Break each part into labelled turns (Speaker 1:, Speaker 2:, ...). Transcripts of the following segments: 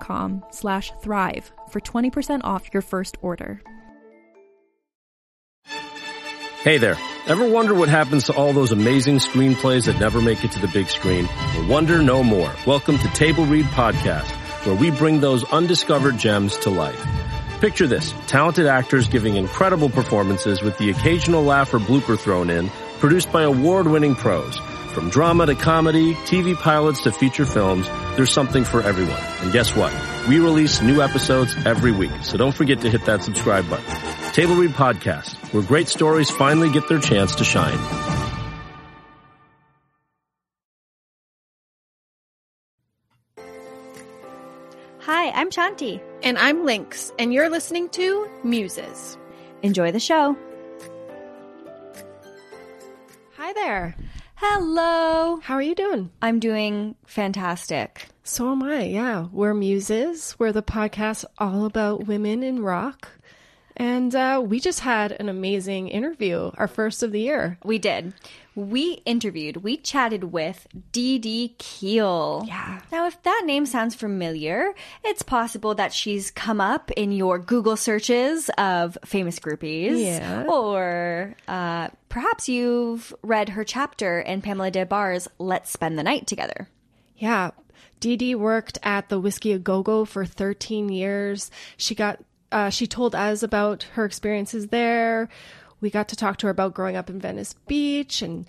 Speaker 1: com slash thrive for 20% off your first order.
Speaker 2: Hey there. Ever wonder what happens to all those amazing screenplays that never make it to the big screen? Well, wonder no more. Welcome to Table Read Podcast, where we bring those undiscovered gems to life. Picture this. Talented actors giving incredible performances with the occasional laugh or blooper thrown in, produced by award-winning pros. From drama to comedy, TV pilots to feature films, there's something for everyone. And guess what? We release new episodes every week, so don't forget to hit that subscribe button. Table Read Podcast, where great stories finally get their chance to shine.
Speaker 3: Hi, I'm Chanti.
Speaker 4: And I'm Lynx, and you're listening to Muses.
Speaker 3: Enjoy the show.
Speaker 4: Hi there.
Speaker 3: Hello.
Speaker 4: How are you doing?
Speaker 3: I'm doing fantastic.
Speaker 4: So am I, yeah. We're Muses. We're the podcast all about women in rock. And uh, we just had an amazing interview, our first of the year.
Speaker 3: We did. We interviewed, we chatted with Dee Dee Keel.
Speaker 4: Yeah.
Speaker 3: Now, if that name sounds familiar, it's possible that she's come up in your Google searches of famous groupies.
Speaker 4: Yeah.
Speaker 3: Or uh, perhaps you've read her chapter in Pamela Des Barres' Let's Spend the Night Together.
Speaker 4: Yeah. Dee Dee worked at the Whiskey A Go Go for 13 years. She got, uh, she told us about her experiences there. We got to talk to her about growing up in Venice Beach and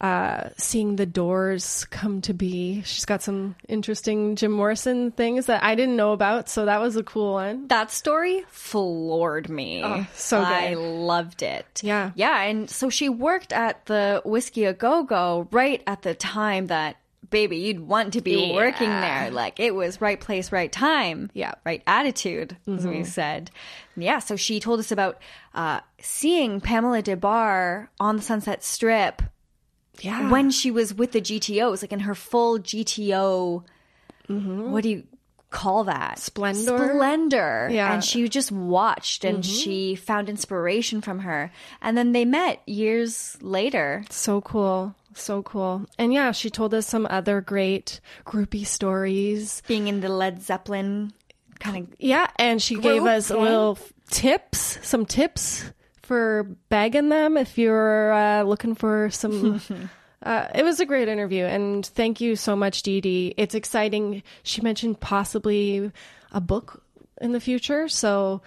Speaker 4: uh, seeing the doors come to be. She's got some interesting Jim Morrison things that I didn't know about, so that was a cool one.
Speaker 3: That story floored me.
Speaker 4: Oh, so good.
Speaker 3: I loved it.
Speaker 4: Yeah.
Speaker 3: Yeah. And so she worked at the Whiskey A Go Go right at the time that, baby, you'd want to be
Speaker 4: Yeah.
Speaker 3: working there. Like it was right place, right time.
Speaker 4: Yeah.
Speaker 3: Right attitude, as we mm-hmm. said. Yeah. So she told us about uh, seeing Pamela Des Barres on the Sunset Strip
Speaker 4: Yeah.
Speaker 3: when she was with the GTOs, like in her full GTO. Mm-hmm. What do you call that?
Speaker 4: Splendor?
Speaker 3: Splendor.
Speaker 4: Yeah.
Speaker 3: And she just watched and mm-hmm. she found inspiration from her. And then they met years later.
Speaker 4: So cool. So cool. And yeah, she told us some other great groupie stories.
Speaker 3: Being in the Led Zeppelin kind of
Speaker 4: Yeah, and she gave us a little tips, some tips for bagging them if you're uh, looking for some. uh, it was a great interview, and thank you so much, Dee Dee. It's exciting. She mentioned possibly a book in the future, so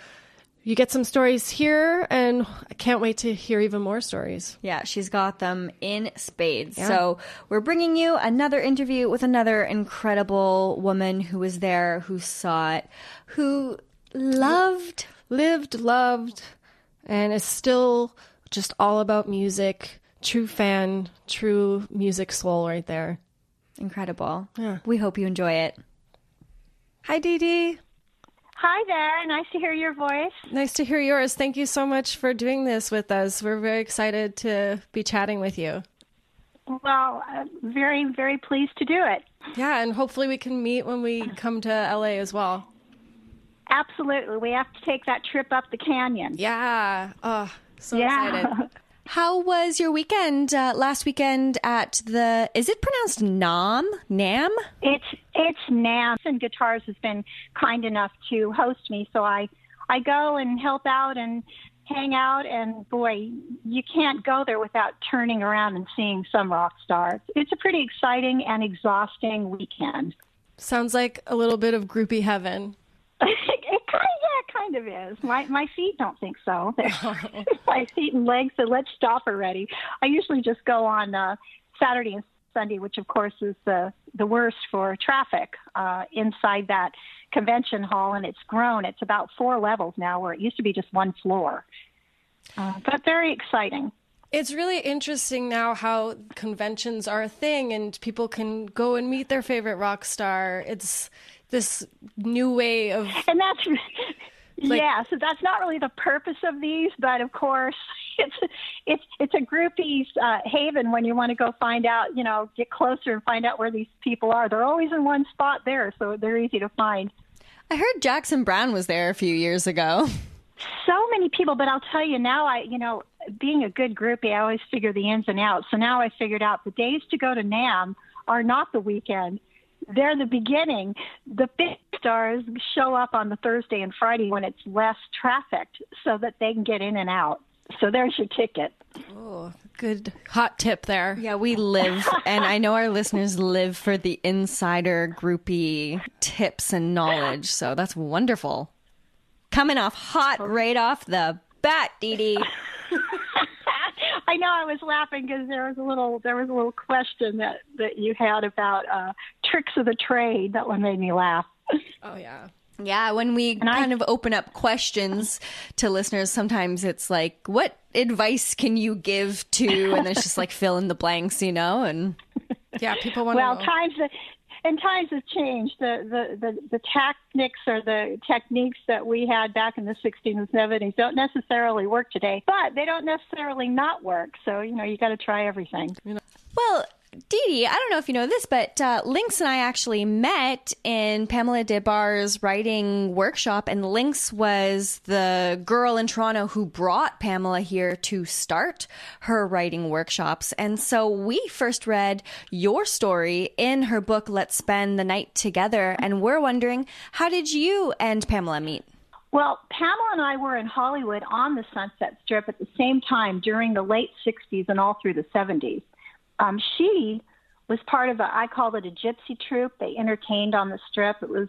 Speaker 4: you get some stories here, and I can't wait to hear even more stories.
Speaker 3: Yeah, she's got them in spades. So we're bringing you another interview with another incredible woman who was there, who saw it, who loved.
Speaker 4: lived, loved, and is still just all about music. True fan, true music soul right there.
Speaker 3: Incredible.
Speaker 4: Yeah.
Speaker 3: We hope you enjoy it.
Speaker 4: Hi, Dee Dee.
Speaker 5: Hi there. Nice to hear your voice.
Speaker 4: Nice to hear yours. Thank you so much for doing this with us. We're very excited to be chatting with you.
Speaker 5: Well, uh, very, very pleased to do it.
Speaker 4: Yeah, and hopefully we can meet when we come to LA as well.
Speaker 5: Absolutely. We have to take that trip up the canyon.
Speaker 4: Yeah. Oh, so
Speaker 5: Yeah.
Speaker 4: excited.
Speaker 3: How was your weekend uh, last weekend at the? Is it pronounced NAMM? NAMM?
Speaker 5: It's it's NAMM and Guitars has been kind enough to host me, so I I go and help out and hang out and boy, you can't go there without turning around and seeing some rock stars. It's a pretty exciting and exhausting weekend.
Speaker 4: Sounds like a little bit of groupie heaven.
Speaker 5: it kind of, yeah, kind of is. My my feet don't think so. my feet and legs said, "Let's stop already." I usually just go on uh, Saturday and Sunday, which of course is the the worst for traffic uh, inside that convention hall, and it's grown. It's about four levels now, where it used to be just one floor. Uh, but very exciting.
Speaker 4: It's really interesting now how conventions are a thing and people can go and meet their favorite rock star. It's this new way of
Speaker 5: and that's yeah so that's not really the purpose of these but of course it's it's it's a groupies uh, haven when you want to go find out you know get closer and find out where these people are. They're always in one spot there so they're easy to find.
Speaker 3: I heard Jackson Browne was there a few years ago.
Speaker 5: so many people but i'll tell you now i you know being a good groupie i always figure the ins and outs. So now i figured out the days to go to NAMM are not the weekend they're the beginning. The big stars show up on the Thursday and Friday when it's less trafficked so that they can get in and out. So there's your ticket.
Speaker 4: oh, good hot tip there.
Speaker 3: Yeah, we live, and I know our listeners live for the insider groupie tips and knowledge. So that's wonderful. Coming off hot oh. right off the bat, Dee Dee.
Speaker 5: I know I was laughing because there was a little there was a little question that that you had about uh, tricks of the trade. That one made me laugh.
Speaker 4: Oh yeah.
Speaker 3: Yeah, when we
Speaker 5: I-
Speaker 3: kind of open up questions to listeners, sometimes it's like, what advice can you give to? And then it's just like fill in the blanks, you know? And
Speaker 4: Yeah, people want
Speaker 5: Well,
Speaker 4: to know.
Speaker 5: times and times have changed. The, the the the tactics or the techniques that we had back in the 60s and 70s don't necessarily work today, but they don't necessarily not work. So you know you got to try everything. You know.
Speaker 3: Well, Dee Dee, I don't know if you know this, but uh, Lynx and I actually met in Pamela Des Barres' writing workshop, and Lynx was the girl in Toronto who brought Pamela here to start her writing workshops. And so we first read your story in her book, Let's Spend the Night Together, and we're wondering, how did you and Pamela meet?
Speaker 5: Well, Pamela and I were in Hollywood on the Sunset Strip at the same time during the late 60s and all through the 70s. Um, she was part of a, I called it a gypsy troupe. They entertained on the strip. It was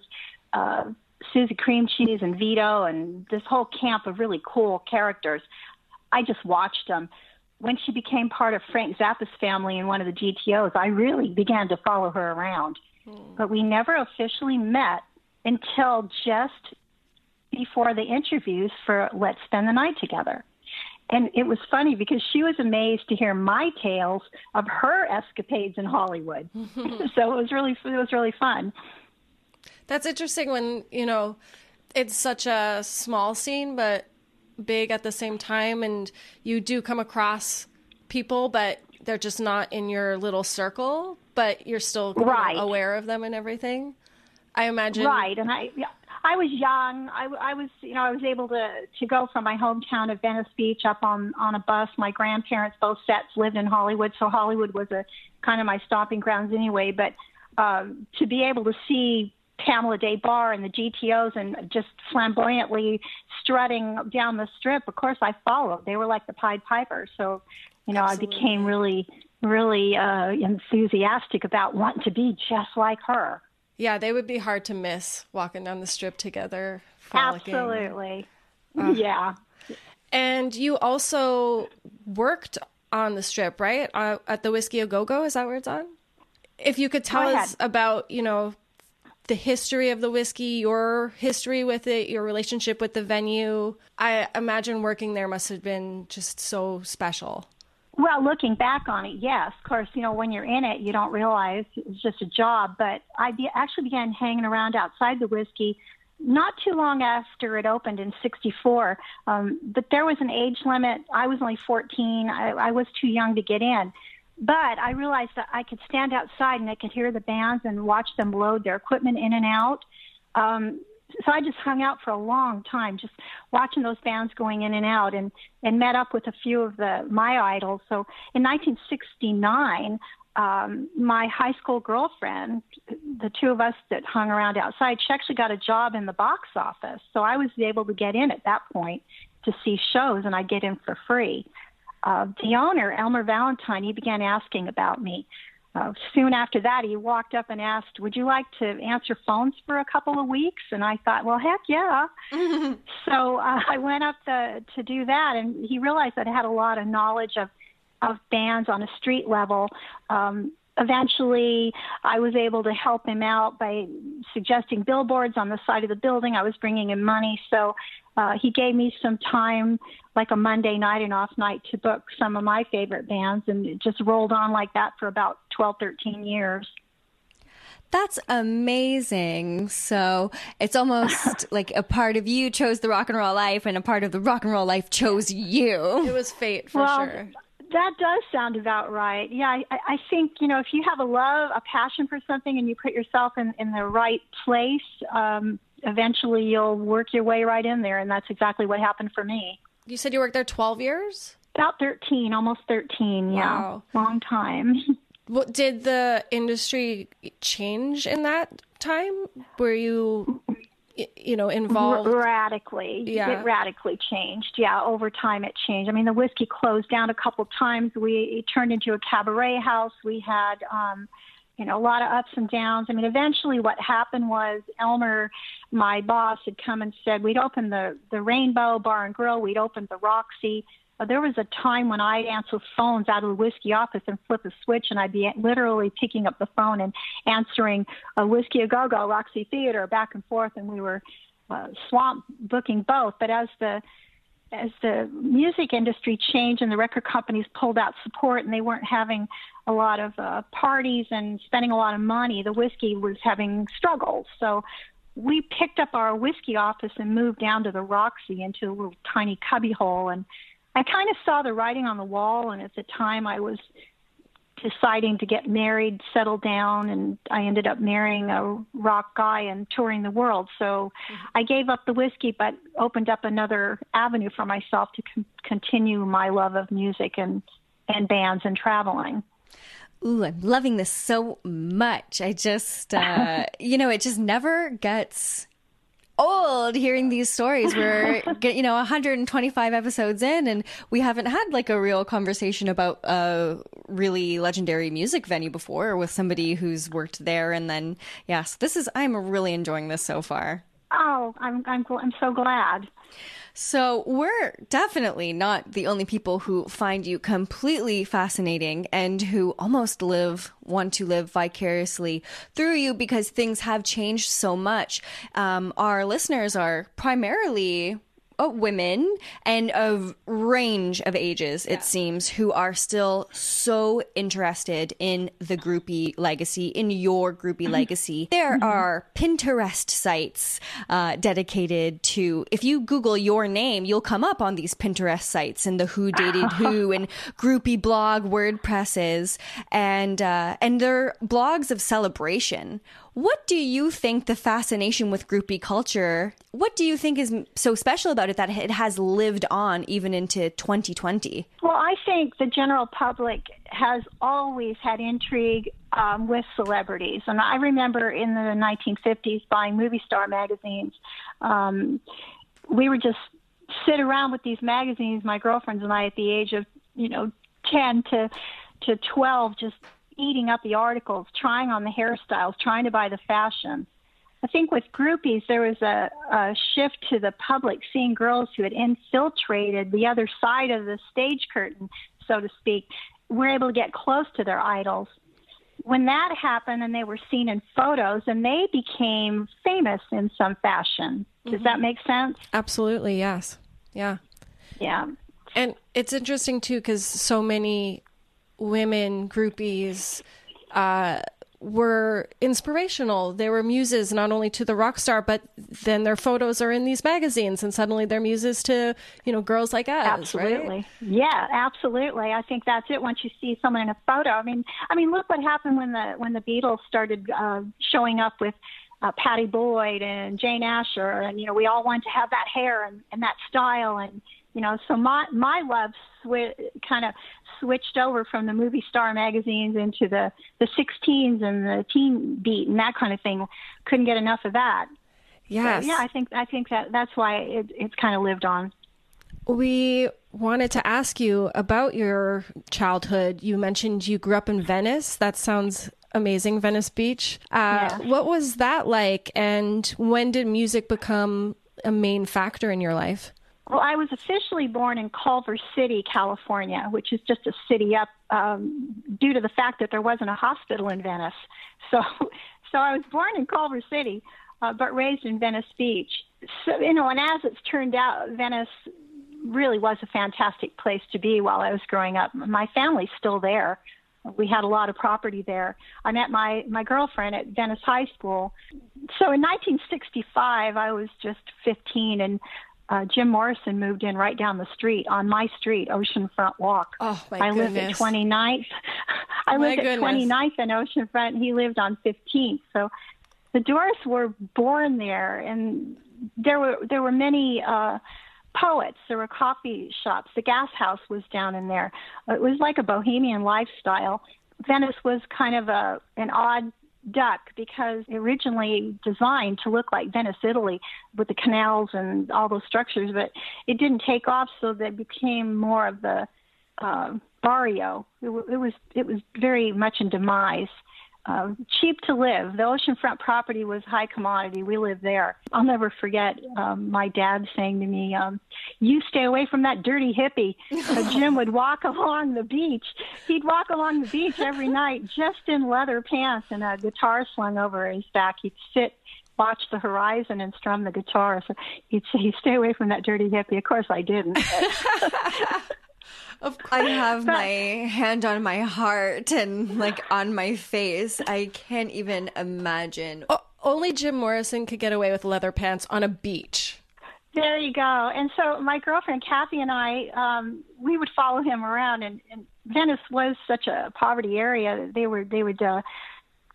Speaker 5: uh, Susie Cream Cheese and Vito and this whole camp of really cool characters. I just watched them. When she became part of Frank Zappa's family in one of the GTOs, I really began to follow her around. But we never officially met until just before the interviews for Let's Spend the Night Together. And it was funny because she was amazed to hear my tales of her escapades in Hollywood. so it was really it was really fun.
Speaker 4: That's interesting when, you know, it's such a small scene but big at the same time and you do come across people but they're just not in your little circle, but you're still
Speaker 5: Right.
Speaker 4: aware of them and everything. I imagine
Speaker 5: Right, and I yeah, I was young. I, I was you know I was able to to go from my hometown of Venice Beach up on on a bus. My grandparents both sets lived in Hollywood, so Hollywood was a kind of my stopping grounds anyway. But um, to be able to see Pamela Des Barres and the GTOs and just flamboyantly strutting down the strip, of course I followed. They were like the Pied Piper, so you know I became really really uh, enthusiastic about wanting to be just like her.
Speaker 4: Yeah, they would be hard to miss walking down the strip together. frolicking.
Speaker 5: Absolutely. yeah.
Speaker 4: And you also worked on the strip, right? Uh, at the Whiskey A Go Go, is that where it's on? If you could tell us about, you know, the history of the whiskey, your history with it, your relationship with the venue. I imagine working there must have been just so special.
Speaker 5: Well, looking back on it, yes. Of course, you know, when you're in it, you don't realize it's just a job. But I be- actually began hanging around outside the whiskey not too long after it opened in 64. Um, but there was an age limit. I was only 14. I, I was too young to get in. But I realized that I could stand outside and I could hear the bands and watch them load their equipment in and out. Um, so I just hung out for a long time, just watching those bands going in and out, and and met up with a few of the my idols. So in 1969, um, my high school girlfriend, the two of us that hung around outside, she actually got a job in the box office. So I was able to get in at that point to see shows, and I get in for free. Uh, the owner, Elmer Valentine, he began asking about me. Uh, soon after that, he walked up and asked, "Would you like to answer phones for a couple of weeks?" And I thought, "Well, heck yeah!" so uh, I went up the, to do that, and he realized that I had a lot of knowledge of of bands on a street level. Um, eventually, I was able to help him out by suggesting billboards on the side of the building. I was bringing him money, so uh, he gave me some time, like a Monday night and off night, to book some of my favorite bands, and it just rolled on like that for about 12, 13 years.
Speaker 3: That's amazing. So it's almost like a part of you chose the rock and roll life, and a part of the rock and roll life chose you.
Speaker 4: It was fate for
Speaker 5: well,
Speaker 4: sure.
Speaker 5: That does sound about right. Yeah, I, I think you know if you have a love, a passion for something, and you put yourself in in the right place, um, eventually you'll work your way right in there, and that's exactly what happened for me.
Speaker 4: You said you worked there twelve years.
Speaker 5: About thirteen, almost thirteen. Yeah,
Speaker 4: Wow.
Speaker 5: long time.
Speaker 4: What did the industry change in that time? Were you, you know, involved?
Speaker 5: radically.
Speaker 4: Yeah.
Speaker 5: It radically changed. Yeah, over time it changed. I mean, the whiskey closed down a couple times. We it turned into a cabaret house. We had, um, you know, a lot of ups and downs. I mean, eventually what happened was Elmer, my boss, had come and said we'd open the the Rainbow Bar and Grill. We'd open the Roxy. Uh, there was a time when I'd answer phones out of the whiskey office and flip a switch, and I'd be literally picking up the phone and answering a whiskey a go go, Roxy Theater, back and forth, and we were uh, swamp booking both. But as the as the music industry changed and the record companies pulled out support and they weren't having a lot of uh, parties and spending a lot of money, the whiskey was having struggles. So we picked up our whiskey office and moved down to the Roxy into a little tiny cubbyhole. And I kind of saw the writing on the wall. And at the time, I was deciding to get married, settle down, and I ended up marrying a rock guy and touring the world. So I gave up the whiskey, but opened up another avenue for myself to con- continue my love of music and and bands and traveling.
Speaker 3: Ooh, I'm loving this so much. I just, uh, you know, it just never gets old hearing these stories. We're, you know, 125 episodes in, and we haven't had like a real conversation about a really legendary music venue before with somebody who's worked there. And then, yes, this is, I'm really enjoying this so far.
Speaker 5: Oh, I'm I'm I'm so glad.
Speaker 3: So, we're definitely not the only people who find you completely fascinating and who almost live, want to live vicariously through you because things have changed so much. Um, our listeners are primarily uh, women and of range of ages, it seems, who are still so interested in the groupie legacy, in your groupie legacy. There are Pinterest sites uh, dedicated to, if you Google your name, you'll come up on these Pinterest sites and the Who Dated Who and groupie blog WordPresses, and uh, and they're blogs of celebration. What do you think the fascination with groupie culture? What do you think is so special about it that it has lived on even into 2020?
Speaker 5: Well, I think the general public has always had intrigue um, with celebrities, and I remember in the 1950s buying movie star magazines. Um, we would just sit around with these magazines, my girlfriends and I, at the age of you know 10 to to 12, just eating up the articles, trying on the hairstyles, trying to buy the fashion. I think with groupies, there was a, a shift to the public seeing girls who had infiltrated the other side of the stage curtain, so to speak, were able to get close to their idols. When that happened and they were seen in photos, and they became famous in some fashion. Does that mm-hmm. make sense?
Speaker 4: Absolutely, yes. Yeah.
Speaker 5: Yeah.
Speaker 4: And it's interesting too because so many women groupies uh, were inspirational. They were muses not only to the rock star, but then their photos are in these magazines, and suddenly they're muses to you know girls like us.
Speaker 5: Absolutely.
Speaker 4: Right?
Speaker 5: Yeah, absolutely. I think that's it. Once you see someone in a photo, I mean, I mean, look what happened when the when the Beatles started uh, showing up with uh, Pattie Boyd and Jane Asher, and you know we all wanted to have that hair and, and that style, and you know so my my love swi- kind of switched over from the movie star magazines into the the 16s and the teen beat and that kind of thing. Couldn't get enough of that.
Speaker 4: Yes.
Speaker 5: So, yeah, I think I think that that's why it, it's kind of lived on.
Speaker 4: We wanted to ask you about your childhood. You mentioned you grew up in Venice. That sounds amazing, Venice Beach. Uh,
Speaker 5: Yeah.
Speaker 4: What was that like? And when did music become a main factor in your life?
Speaker 5: Well, I was officially born in Culver City, California, which is just a city up um, due to the fact that there wasn't a hospital in Venice. So, so I was born in Culver City, uh, but raised in Venice Beach. So, you know, and as it's turned out, Venice really was a fantastic place to be while I was growing up. My family's still there. We had a lot of property there. I met my my girlfriend at Venice High School. So in 1965, I was just 15, and uh, Jim Morrison moved in right down the street on my street, Oceanfront Walk.
Speaker 4: Oh, my
Speaker 5: I lived at
Speaker 4: goodness.
Speaker 5: 29th. I
Speaker 4: My
Speaker 5: lived at
Speaker 4: goodness.
Speaker 5: 29th and Oceanfront. and He lived on 15th. So the Doors were born there, and there were there were many uh, poets. There were coffee shops. The Gas House was down in there. It was like a bohemian lifestyle. Venice was kind of a an odd duck because originally designed to look like Venice, Italy, with the canals and all those structures, but it didn't take off, so they became more of the uh, barrio. It, it was it was very much in demise. Uh, cheap to live. The oceanfront property was high commodity. We lived there. I'll never forget um, my dad saying to me, um, "You stay away from that dirty hippie." Uh, Jim would walk along the beach. He'd walk along the beach every night just in leather pants and a guitar slung over his back. He'd sit watch the horizon and strum the guitar. So he'd say, "Stay away from that dirty hippie." Of course, I didn't.
Speaker 4: Of course.
Speaker 3: I have my hand on my heart and like on my face. I can't even imagine.
Speaker 4: O- only Jim Morrison could get away with leather pants on a beach.
Speaker 5: There you go. And so my girlfriend Kathy and I, um, we would follow him around. And, and Venice was such a poverty area. They were they would uh,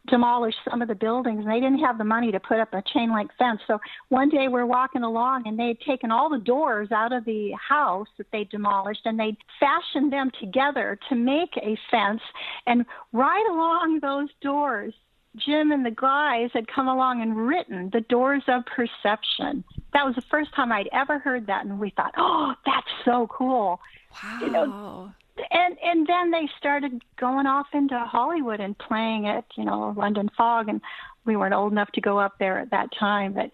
Speaker 5: demolish some of the buildings, and they didn't have the money to put up a chain link fence. So one day we're walking along, and they'd taken all the doors out of the house that they demolished, and they'd fashioned them together to make a fence. And right along those doors Jim and the guys had come along and written the doors of perception. That was the first time I'd ever heard that, and we thought, "Oh, that's so cool!"
Speaker 4: Wow.
Speaker 5: You know, and and then they started going off into Hollywood and playing at you know London Fog, and we weren't old enough to go up there at that time, but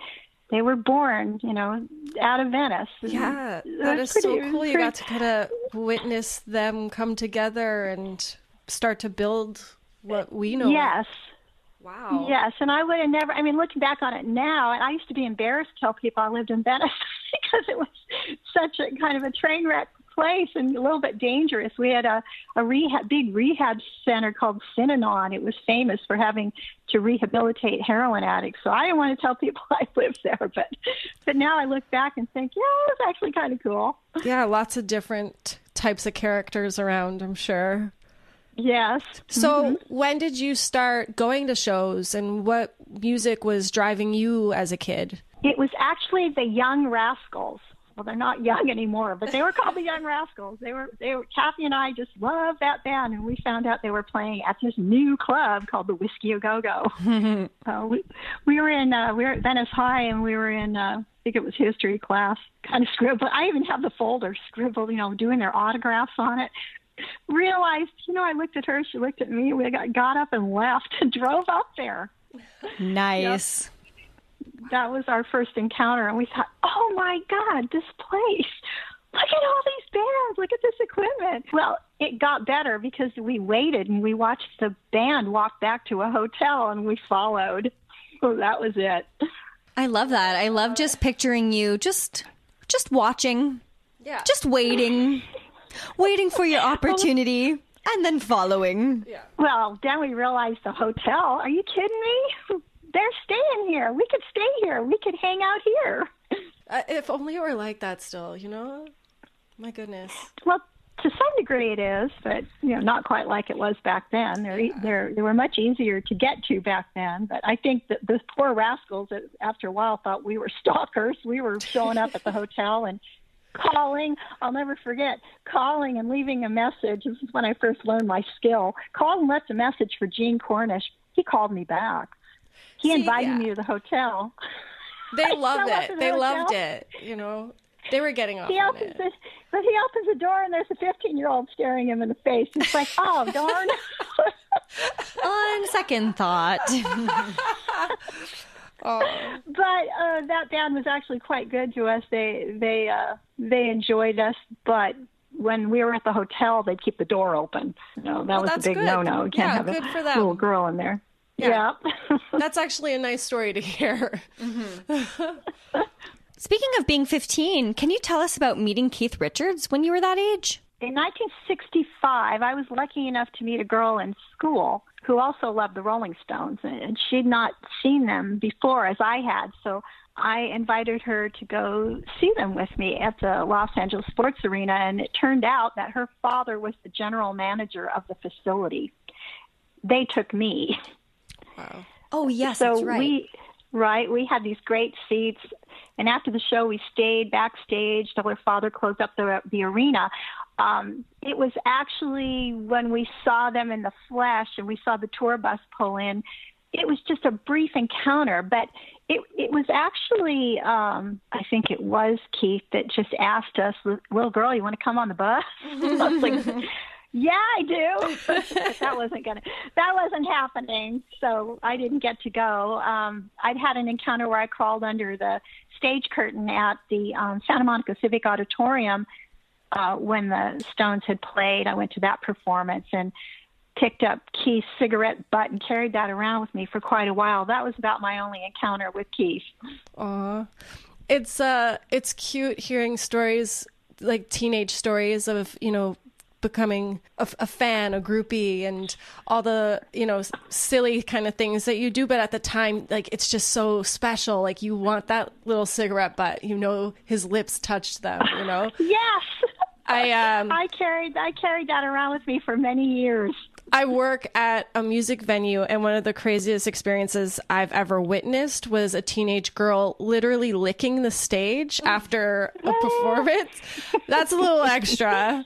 Speaker 5: they were born, you know, out of Venice.
Speaker 4: yeah, that is so
Speaker 5: pretty-
Speaker 4: cool. You
Speaker 5: pretty-
Speaker 4: got to kind of witness them come together and start to build what we know.
Speaker 5: Yes.
Speaker 4: Wow.
Speaker 5: Yes, and I would have never. I mean, looking back on it now, and I used to be embarrassed to tell people I lived in Venice because it was such a kind of a train wreck place and a little bit dangerous. We had a a rehab, big rehab center called Synanon. It was famous for having to rehabilitate heroin addicts. So I didn't want to tell people I lived there, but but now I look back and think, yeah, it was actually kind of cool.
Speaker 4: Yeah, lots of different types of characters around, I'm sure.
Speaker 5: Yes.
Speaker 4: So,
Speaker 5: Mm-hmm.
Speaker 4: when did you start going to shows and what music was driving you as a kid?
Speaker 5: It was actually the Young Rascals. Well, they're not young anymore, but they were called the Young Rascals. They were, they were. Kathy and I just loved that band, and we found out they were playing at this new club called the Whiskey A Go Go. uh, we we were in uh, we were at Venice High, and we were in uh, I think it was history class. Kind of scribbled. I even have the folder scribbled, you know, doing their autographs on it. Realized, you know, I looked at her, she looked at me. We got got up and left and drove up there
Speaker 3: Nice.
Speaker 5: That was our first encounter and we thought oh my god this place look at all these bands look at this equipment well it got better because we waited and we watched the band walk back to a hotel and we followed so that was it
Speaker 3: I love that. I love just picturing you just just watching.
Speaker 4: Yeah.
Speaker 3: Just waiting. waiting for your opportunity and then following. Yeah.
Speaker 5: Well then we realized the hotel are you kidding me they're staying here we could stay here we could hang out here
Speaker 4: Uh, if only it were like that still, you know? My goodness.
Speaker 5: Well, to some degree it is, but you know, not quite like it was back then. They're they're they were much easier to get to back then. But I think that those poor rascals, after a while, thought we were stalkers. We were showing up at the hotel and calling. I'll never forget calling and leaving a message. This is when I first learned my skill. Called and left a message for Gene Cornish. He called me back. He
Speaker 4: See,
Speaker 5: invited
Speaker 4: yeah.
Speaker 5: me to the hotel.
Speaker 4: They
Speaker 5: I
Speaker 4: loved it.
Speaker 5: the
Speaker 4: They loved it. You know, they were getting off
Speaker 5: He
Speaker 4: on
Speaker 5: opens
Speaker 4: it.
Speaker 5: the, but he opens the door and there's a 15 year old staring him in the face. It's like, oh darn.
Speaker 3: On second thought.
Speaker 4: Oh,
Speaker 5: but uh, that band was actually quite good to us. They they uh, they enjoyed us, but when we were at the hotel, they'd keep the door open. No, that was a big no no. You can't
Speaker 4: Yeah,
Speaker 5: have a little girl in there.
Speaker 4: Yeah.
Speaker 5: Yeah.
Speaker 4: that's actually a nice story to hear. Mm-hmm.
Speaker 3: Speaking of being 15, can you tell us about meeting Keith Richards when you were that age?
Speaker 5: In 1965, I was lucky enough to meet a girl in school who also loved the Rolling Stones, and she'd not seen them before as I had. So I invited her to go see them with me at the Los Angeles Sports Arena, and it turned out that her father was the general manager of the facility. They took me.
Speaker 4: Wow.
Speaker 3: Oh, yes,
Speaker 5: so
Speaker 3: that's right.
Speaker 5: we right we had these great seats and after the show we stayed backstage till her father closed up the the arena um it was actually when we saw them in the flesh and we saw the tour bus pull in it was just a brief encounter but it it was actually um i think it was keith that just asked us little girl you want to come on the bus i was like yeah, I do. that wasn't gonna. That wasn't happening. So I didn't get to go. Um, I'd had an encounter where I crawled under the stage curtain at the um, Santa Monica Civic Auditorium uh, when the Stones had played. I went to that performance and picked up Keith's cigarette butt and carried that around with me for quite a while. That was about my only encounter with Keith.
Speaker 4: Aw. It's uh it's cute hearing stories like teenage stories of, you know, becoming a, a fan, a groupie and all the, you know, silly kind of things that you do but at the time like it's just so special. Like you want that little cigarette butt. You know his lips touched them, you know.
Speaker 5: Yes.
Speaker 4: I um
Speaker 5: I carried I carried that around with me for many years.
Speaker 4: I work at a music venue, and one of the craziest experiences I've ever witnessed was a teenage girl literally licking the stage after a performance. That's a little extra.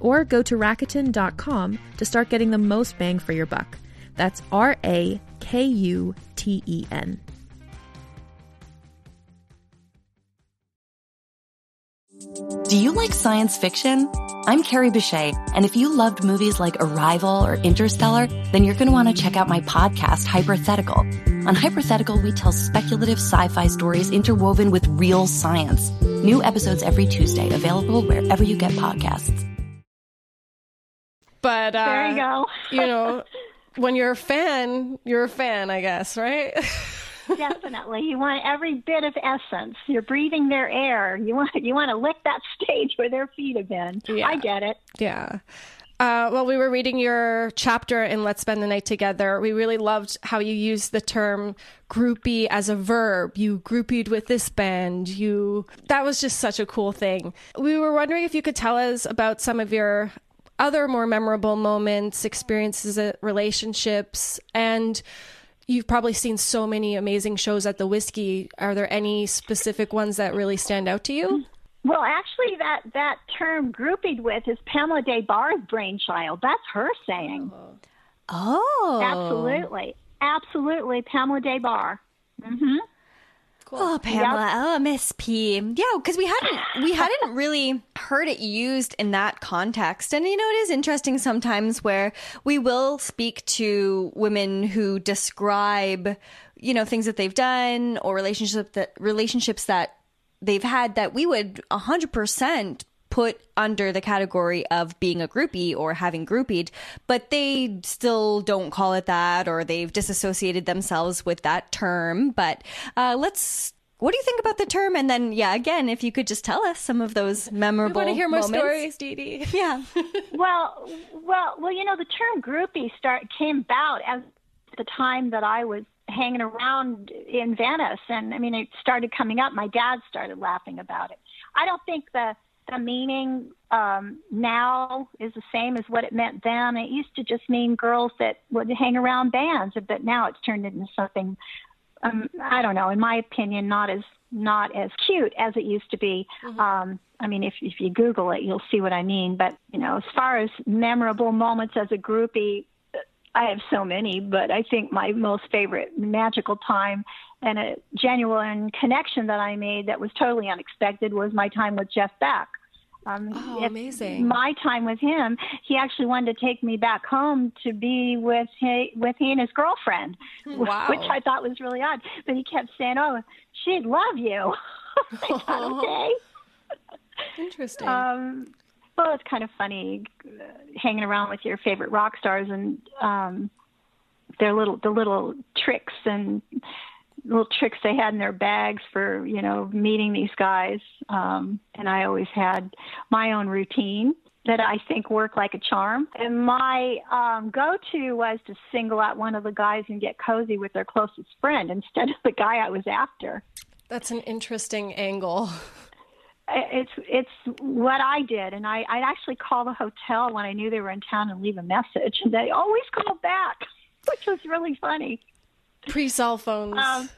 Speaker 1: Or go to Rakuten.com to start getting the most bang for your buck. That's R A K U T E N.
Speaker 6: Do you like science fiction? I'm Carrie Bechet, and if you loved movies like Arrival or Interstellar, then you're going to want to check out my podcast, Hypothetical. On Hypothetical, we tell speculative sci-fi stories interwoven with real science. New episodes every Tuesday, available wherever you get podcasts.
Speaker 4: But uh,
Speaker 5: There you go.
Speaker 4: you know, when you're a fan, you're a fan, I guess, right?
Speaker 5: Definitely, you want every bit of essence. You're breathing their air. You want you want to lick that stage where their feet have been.
Speaker 4: Yeah.
Speaker 5: I get it.
Speaker 4: Yeah. Uh, well, we were reading your chapter in Let's Spend the Night Together. We really loved how you used the term groupie as a verb. You groupied with this band. You that was just such a cool thing. We were wondering if you could tell us about some of your other more memorable moments, experiences, relationships, and you've probably seen so many amazing shows at the Whiskey. Are there any specific ones that really stand out to you?
Speaker 5: Well, actually, that that term "groupied with" is Pamela Des Barres' brainchild. That's her saying.
Speaker 3: Oh.
Speaker 5: Absolutely. Absolutely, Pamela Des Barres. Mm-hmm.
Speaker 3: Oh, Pamela, oh, Miss P. Yeah, because we hadn't we hadn't really heard it used in that context, and you know, it is interesting sometimes where we will speak to women who describe, you know, things that they've done or relationship that relationships that they've had that we would hundred percent put under the category of being a groupie or having groupied, but they still don't call it that or they've disassociated themselves with that term. But uh, let's. What do you think about the term? And then, yeah, again, if you could just tell us some of those memorable.
Speaker 4: We want to hear more
Speaker 3: moments.
Speaker 4: stories, Dee Dee.
Speaker 3: Yeah.
Speaker 5: well, well, well. You know, the term groupie start came about as the time that I was hanging around in Venice, and I mean, it started coming up. My dad started laughing about it. I don't think the the meaning um, now is the same as what it meant then. It used to just mean girls that would hang around bands, but now it's turned into something. Um, I don't know. In my opinion, not as not as cute as it used to be. Mm-hmm. Um, I mean, if if you Google it, you'll see what I mean. But you know, as far as memorable moments as a groupie, I have so many. But I think my most favorite magical time and a genuine connection that I made that was totally unexpected was my time with Jeff Beck.
Speaker 4: Um, oh, amazing!
Speaker 5: My time with him, he actually wanted to take me back home to be with he, with he and his girlfriend,
Speaker 4: wow.
Speaker 5: which I thought was really odd. But he kept saying, "Oh, she'd love you." Thought, okay.
Speaker 4: Interesting.
Speaker 5: Um, well, it's kind of funny uh, hanging around with your favorite rock stars and um, their little the little tricks and little tricks they had in their bags for you know meeting these guys. Um and i always had my own routine that i think worked like a charm. And my um go to was to single out one of the guys and get cozy with their closest friend instead of the guy i was after.
Speaker 4: That's an interesting angle.
Speaker 5: It's it's what I did, and I I'd actually call the hotel when I knew they were in town and leave a message, and they always called back, which was really funny.
Speaker 4: Pre cell phones. Um,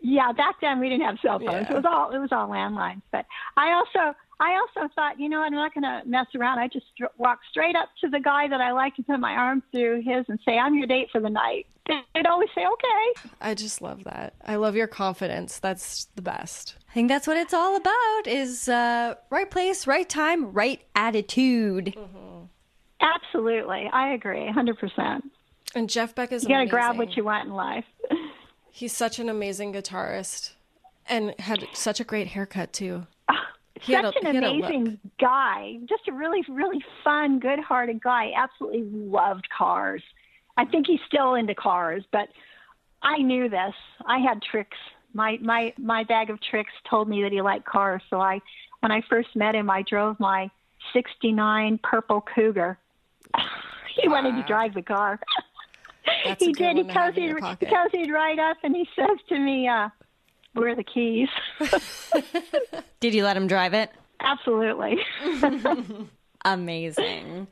Speaker 5: yeah, back then we didn't have cell phones. Yeah. It was all it was all landlines. But I also I also thought, you know, I'm not going to mess around. I just st- walk straight up to the guy that I like and put my arm through his and say, "I'm your date for the night." They'd always say, "Okay."
Speaker 4: I just love that. I love your confidence. That's the best.
Speaker 3: I think that's what it's all about: is uh, right place, right time, right attitude.
Speaker 5: Mm-hmm. Absolutely, I agree, hundred percent.
Speaker 4: And Jeff Beck is
Speaker 5: you got to grab what you want in life.
Speaker 4: He's such an amazing guitarist, and had such a great haircut too.
Speaker 5: Ah, he such a, an amazing guy, just a really, really fun, good-hearted guy. Absolutely loved cars. I think he's still into cars, but I knew this. I had tricks. My my my bag of tricks told me that he liked cars. So I, when I first met him, I drove my '69 purple Cougar. he wow. wanted to drive the car. he did. He cozied, he cozied right up, and he says to me, uh, "Where are the keys?"
Speaker 3: did you let him drive it?
Speaker 5: Absolutely.
Speaker 3: Amazing.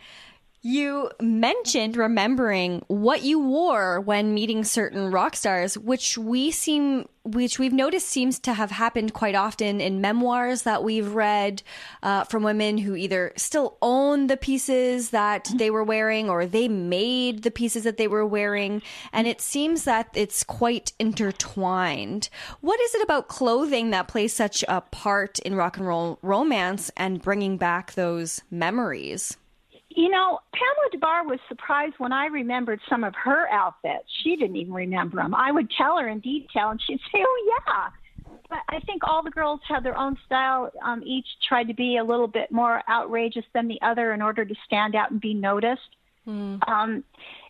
Speaker 3: You mentioned remembering what you wore when meeting certain rock stars, which we seem, which we've noticed seems to have happened quite often in memoirs that we've read uh, from women who either still own the pieces that they were wearing or they made the pieces that they were wearing, and it seems that it's quite intertwined. What is it about clothing that plays such a part in rock and roll romance and bringing back those memories?
Speaker 5: You know, Pamela Des Barres was surprised when I remembered some of her outfits. She didn't even remember them. I would tell her in detail, and she'd say, "Oh yeah." But I think all the girls had their own style. Um, each tried to be a little bit more outrageous than the other in order to stand out and be noticed. Mm. Um,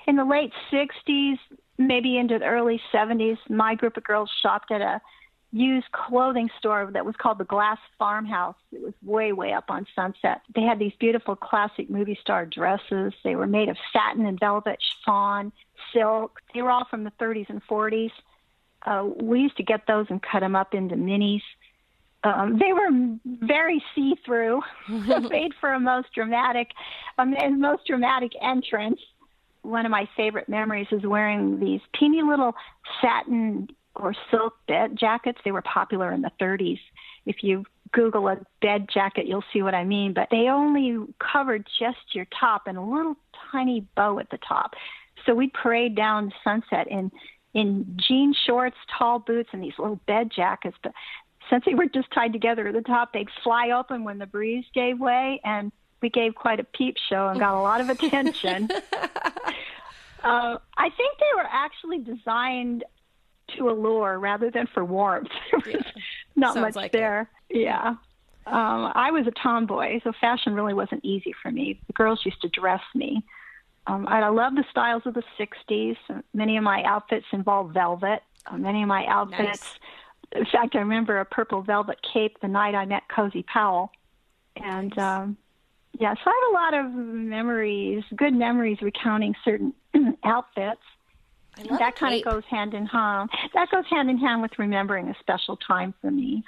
Speaker 5: in the late '60s, maybe into the early '70s, my group of girls shopped at a used clothing store that was called the Glass Farmhouse. It was way, way up on Sunset. They had these beautiful classic movie star dresses. They were made of satin and velvet, chiffon, silk. They were all from the 30s and 40s. Uh, we used to get those and cut them up into minis. Um, they were very see-through, made for a most dramatic, um, and most dramatic entrance. One of my favorite memories is wearing these teeny little satin or silk bed jackets. They were popular in the 30s. If you Google a bed jacket, you'll see what I mean. But they only covered just your top and a little tiny bow at the top. So we'd parade down Sunset in in jean shorts, tall boots, and these little bed jackets. But since they were just tied together at the top, they'd fly open when the breeze gave way, and we gave quite a peep show and got a lot of attention. uh, I think they were actually designed to allure rather than for warmth. there Yeah. Not
Speaker 4: Sounds
Speaker 5: much
Speaker 4: like
Speaker 5: there. It. Yeah. Um, I was a tomboy, so fashion really wasn't easy for me. The girls used to dress me. Um, I, I love the styles of the 60s. Many of my outfits involve velvet. Uh, many of my outfits, nice. in fact, I remember a purple velvet cape the night I met Cozy Powell. And nice. um, yeah, so I have a lot of memories, good memories recounting certain outfits. That kind of goes hand in hand. That goes hand in hand with remembering a special time for me.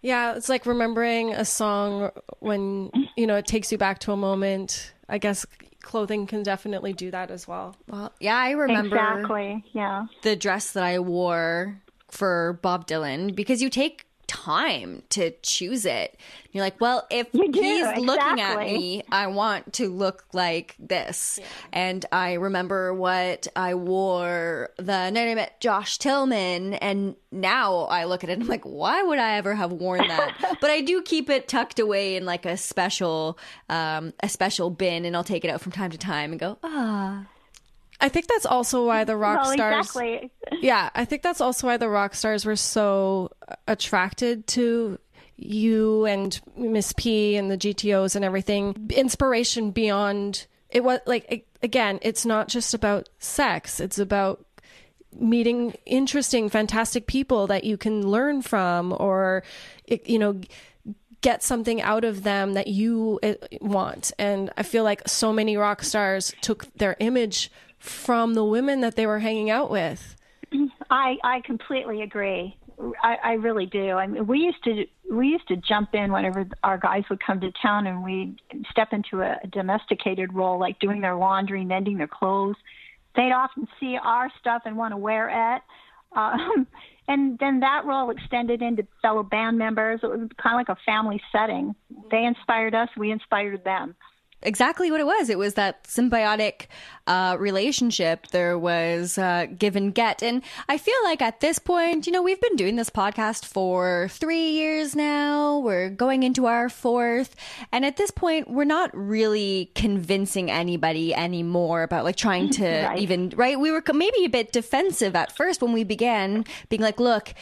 Speaker 4: Yeah, it's like remembering a song when, you know, it takes you back to a moment. I guess clothing can definitely do that as well.
Speaker 3: Well, yeah, I remember
Speaker 5: exactly. Yeah,
Speaker 3: the dress that I wore for Bob Dylan because you take time to choose it. You're like, well, if
Speaker 5: do,
Speaker 3: he's
Speaker 5: exactly.
Speaker 3: looking at me, I want to look like this. Yeah. And I remember what I wore the night I met Josh Tillman, and now I look at it and I'm like, why would I ever have worn that? but I do keep it tucked away in like a special, um, a special bin, and I'll take it out from time to time and go, ah.
Speaker 4: I think that's also why the rock
Speaker 5: well,
Speaker 4: stars.
Speaker 5: Exactly.
Speaker 4: Yeah, I think that's also why the rock stars were so attracted to you and Miss P and the GTOs and everything. Inspiration beyond it was like again, it's not just about sex. It's about meeting interesting, fantastic people that you can learn from, or you know get something out of them that you eh, want. And I feel like so many rock stars took their image from the women that they were hanging out with.
Speaker 5: I I completely agree. I, I really do. I mean, we used to we used to jump in whenever our guys would come to town, and we'd step into a, domesticated role, like doing their laundry, mending their clothes. They'd often see our stuff and want to wear it. Um, and then that role extended into fellow band members. It was kind of like a family setting. They inspired us, we inspired them
Speaker 3: exactly what it was. It was that symbiotic uh, relationship. There was uh, give and get. And I feel like at this point, you know, we've been doing this podcast for three years now. We're going into our fourth. And at this point, we're not really convincing anybody anymore about like trying to right. even, right? We were maybe a bit defensive at first when we began being like, look,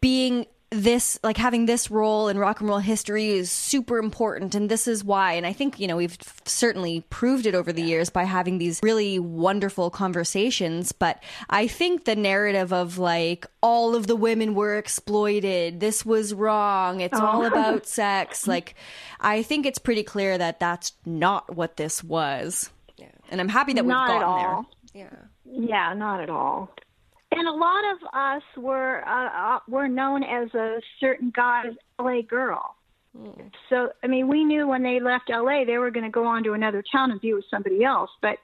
Speaker 3: being this like having this role in rock and roll history is super important and this is why and i think you know we've certainly proved it over the years by having these really wonderful conversations but i think the narrative of like all of the women were exploited this was wrong it's oh. all about sex like i think it's pretty clear that that's not what this was. Yeah. and i'm happy that we've
Speaker 5: not
Speaker 3: gotten
Speaker 5: there. yeah. Yeah not at all and a lot of us were uh, uh, were known as a certain guy's LA girl. Mm. So I mean, we knew when they left LA, they were going to go on to another town and be with somebody else. But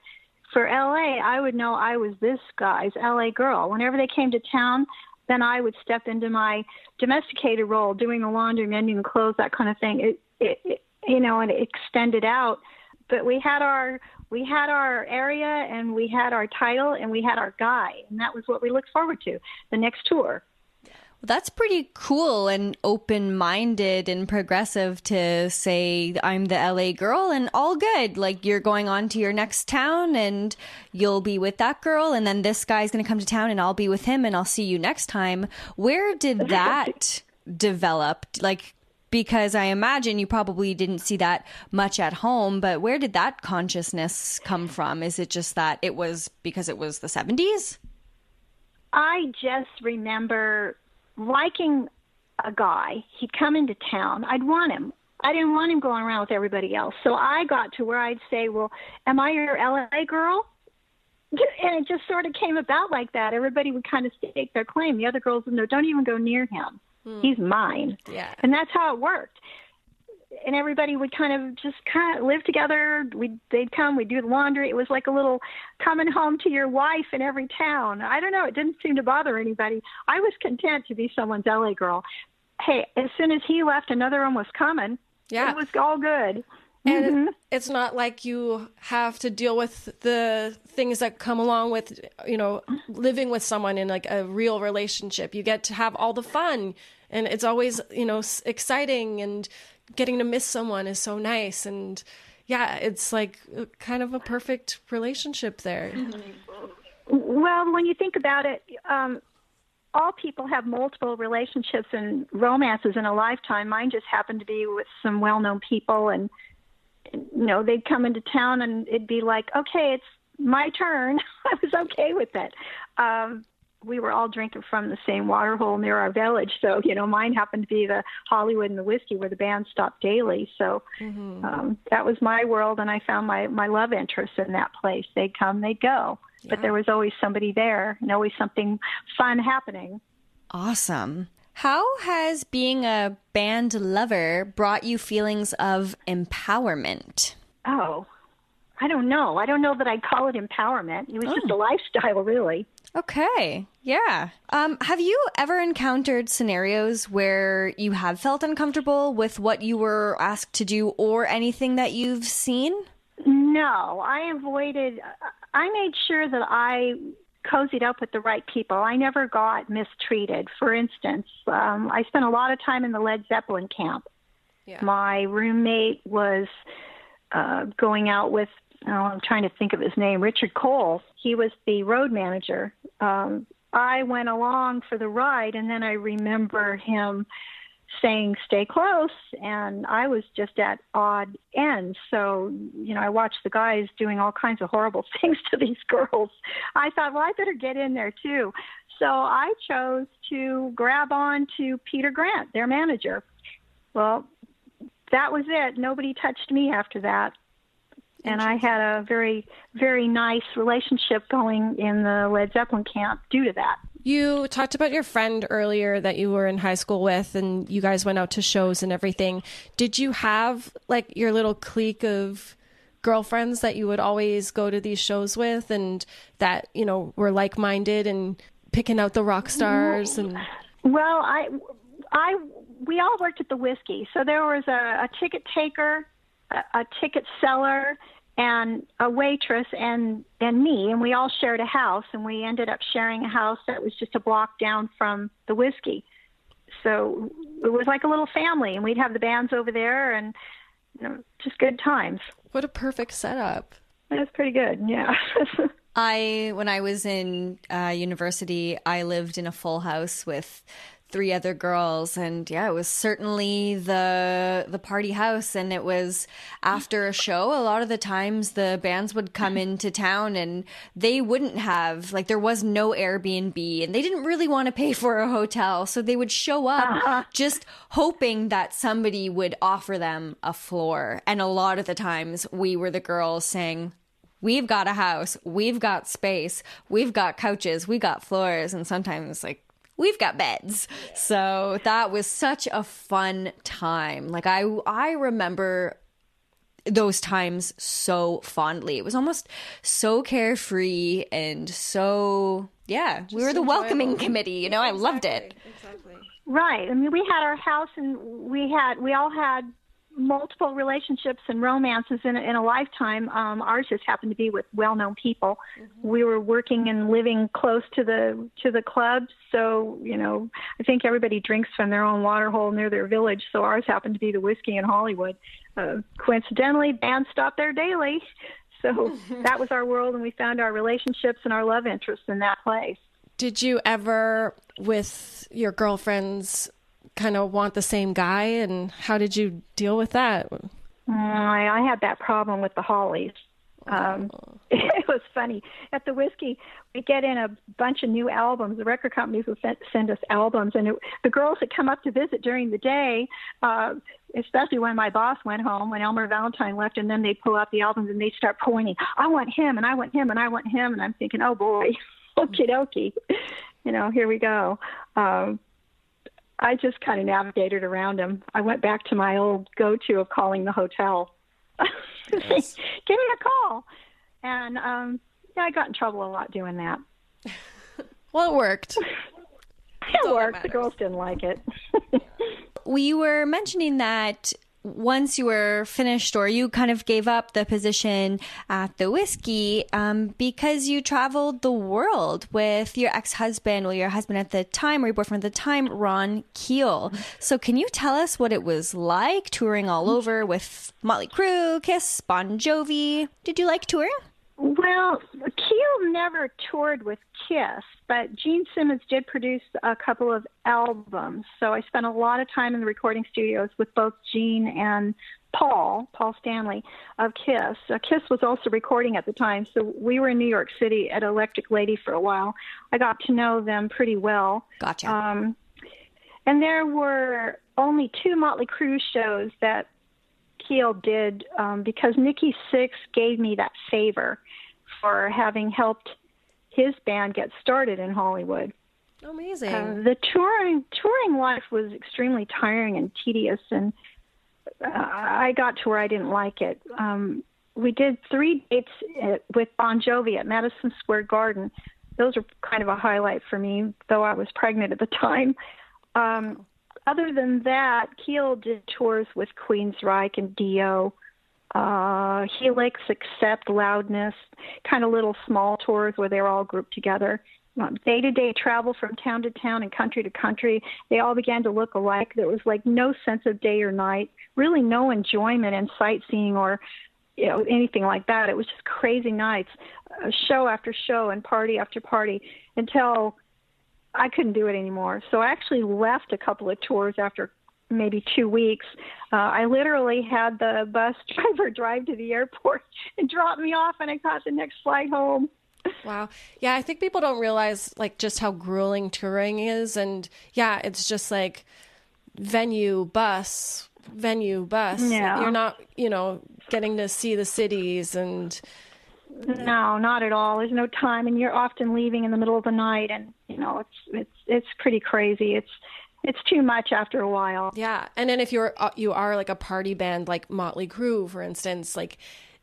Speaker 5: for LA, I would know I was this guy's LA girl. Whenever they came to town, then I would step into my domesticated role, doing the laundry, mending the clothes, that kind of thing. It, it, it you know, and it extended out. But we had our we had our area and we had our title and we had our guy and that was what we looked forward to the next tour
Speaker 3: well, that's pretty cool and open minded and progressive to say, I'm the LA girl and all good. Like, you're going on to your next town and you'll be with that girl, and then this guy's going to come to town and I'll be with him and I'll see you next time. Where did that develop? Like, because I imagine you probably didn't see that much at home, but where did that consciousness come from? Is it just that it was because it was the 70s?
Speaker 5: I just remember liking a guy. He'd come into town. I'd want him. I didn't want him going around with everybody else. So I got to where I'd say, Well, am I your LA girl? And it just sort of came about like that. Everybody would kind of stake their claim. The other girls would know, Don't even go near him. Hmm. He's mine.
Speaker 3: Yeah.
Speaker 5: And that's how it worked. And everybody would kind of just kind of live together. We they'd come, we'd do the laundry. It was like a little coming home to your wife in every town. I don't know. It didn't seem to bother anybody. I was content to be someone's LA girl. Hey, as soon as he left, another one was coming.
Speaker 3: Yeah,
Speaker 5: it was all good.
Speaker 4: And mm-hmm. it's not like you have to deal with the things that come along with you know living with someone in like a real relationship you get to have all the fun and it's always you know exciting and getting to miss someone is so nice and yeah it's like kind of a perfect relationship there
Speaker 5: well when you think about it um all people have multiple relationships and romances in a lifetime. Mine just happened to be with some well-known people, and you know they'd come into town, and it'd be like, okay, it's my turn. I was okay with it. Um, we were all drinking from the same water hole near our village, so you know mine happened to be the Hollywood and the whiskey, where the band stopped daily. So mm-hmm. um, that was my world, and I found my my love interest in that place. They'd come, they'd go but there was always somebody there and always something fun happening.
Speaker 3: Awesome. How has being a band lover brought you feelings of empowerment?
Speaker 5: Oh, I don't know. I don't know that I'd call it empowerment. It was oh. just a lifestyle, really.
Speaker 3: Okay. Yeah. Um, have you ever encountered scenarios where you have felt uncomfortable with what you were asked to do or anything that you've seen?
Speaker 5: No, I avoided. I made sure that I cozied up with the right people. I never got mistreated. For instance, um, I spent a lot of time in the Led Zeppelin camp. Yeah. My roommate was uh, going out with, oh, I'm trying to think of his name, Richard Cole. He was the road manager. Um, I went along for the ride, and then I remember him saying stay close and i was just at odd ends. So you know i watched the guys doing all kinds of horrible things to these girls. I thought well i better get in there too. So i chose to grab on to peter grant their manager. Well that was it. Nobody touched me after that. And I had a very, very nice relationship going in the Led Zeppelin camp due to that.
Speaker 4: You talked about your friend earlier that you were in high school with, and you guys went out to shows and everything. Did you have like your little clique of girlfriends that you would always go to these shows with, and that you know were like minded and picking out the rock stars? And
Speaker 5: well, I, I, we all worked at the whiskey, so there was a, a ticket taker, a, a ticket seller, and a waitress and and me and we all shared a house and we ended up sharing a house that was just a block down from the whiskey. So it was like a little family and we'd have the bands over there and you know just good times.
Speaker 4: What a perfect setup.
Speaker 5: That was pretty good yeah.
Speaker 3: I, when I was in uh, university, I lived in a full house with three other girls and yeah it was certainly the the party house and it was after a show a lot of the times the bands would come into town and they wouldn't have like there was no Airbnb and they didn't really want to pay for a hotel so they would show up uh-huh. just hoping that somebody would offer them a floor and a lot of the times we were the girls saying we've got a house, we've got space, we've got couches, we got floors, and sometimes like we've got beds. So that was such a fun time. Like I I remember those times so fondly. It was almost so carefree and so yeah, Just we were the enjoyable. welcoming committee, you know. Exactly. I loved it.
Speaker 5: Exactly. Right. I mean, we had our house and we had we all had multiple relationships and romances in a, in a lifetime. Um, ours just happened to be with well-known people. Mm-hmm. We were working and living close to the to the clubs, so you know, I think everybody drinks from their own water hole near their village. So ours happened to be the whiskey in Hollywood. Uh, coincidentally, bands stopped there daily, so that was our world, and we found our relationships and our love interests in that place.
Speaker 4: Did you ever, with your girlfriends, kind of want the same guy, and how did you deal with that? Mm,
Speaker 5: I, I had that problem with the Hollies. Um, it was funny at the whiskey. We get in a bunch of new albums. The record companies would send, send us albums, and it, the girls that come up to visit during the day, uh, especially when my boss went home, when Elmer Valentine left, and then they pull out the albums and they start pointing. I want him, and I want him, and I want him, and I'm thinking, oh boy, okie dokie, you know, here we go. Um, I just kind of navigated around him. I went back to my old go-to of calling the hotel. Yes. Give me a call, and um, yeah, I got in trouble a lot doing that.
Speaker 4: well, it worked.
Speaker 5: it worked. The girls didn't like it.
Speaker 3: we were mentioning that once you were finished or you kind of gave up the position at the whiskey um, because you traveled the world with your ex-husband. Well your husband at the time or your boyfriend at the time ron keel. So can you tell us what it was like touring all over with motley crue kiss bon jovi? Did you like touring
Speaker 5: Well, Keel never toured with Kiss, but Gene Simmons did produce a couple of albums. So I spent a lot of time in the recording studios with both Gene and Paul, Paul Stanley of Kiss. Uh, Kiss was also recording at the time, so we were in New York City at Electric Lady for a while. I got to know them pretty well.
Speaker 3: Gotcha.
Speaker 5: Um, and there were only two Motley Crue shows that Keel did um, because Nikki Sixx gave me that favor for having helped his band get started in Hollywood.
Speaker 4: Amazing.
Speaker 5: Uh, the touring touring life was extremely tiring and tedious, and uh, I got to where I didn't like it. Um, we did three dates at, with Bon Jovi at Madison Square Garden. Those were kind of a highlight for me, though I was pregnant at the time. Um, other than that, Keel did tours with Queensryche and Dio, uh, Helix, Accept, Loudness, kind of little small tours where they were all grouped together. Day to day travel from town to town and country to country. They all began to look alike. There was like no sense of day or night, really no enjoyment in sightseeing or you know anything like that. It was just crazy nights, uh, show after show and party after party until I couldn't do it anymore. So I actually left a couple of tours after maybe two weeks. Uh, I literally had the bus driver drive to the airport and drop me off, and I caught the next flight home.
Speaker 4: Wow. Yeah, I think people don't realize like just how grueling touring is and yeah, it's just like venue bus, venue bus.
Speaker 5: Yeah.
Speaker 4: You're not, you know, getting to see the cities and
Speaker 5: No, not at all. There's no time, and you're often leaving in the middle of the night, and you know it's it's it's pretty crazy. It's it's too much after a while.
Speaker 4: yeah. And then if you're uh, you are like a party band like Motley Crue for instance, like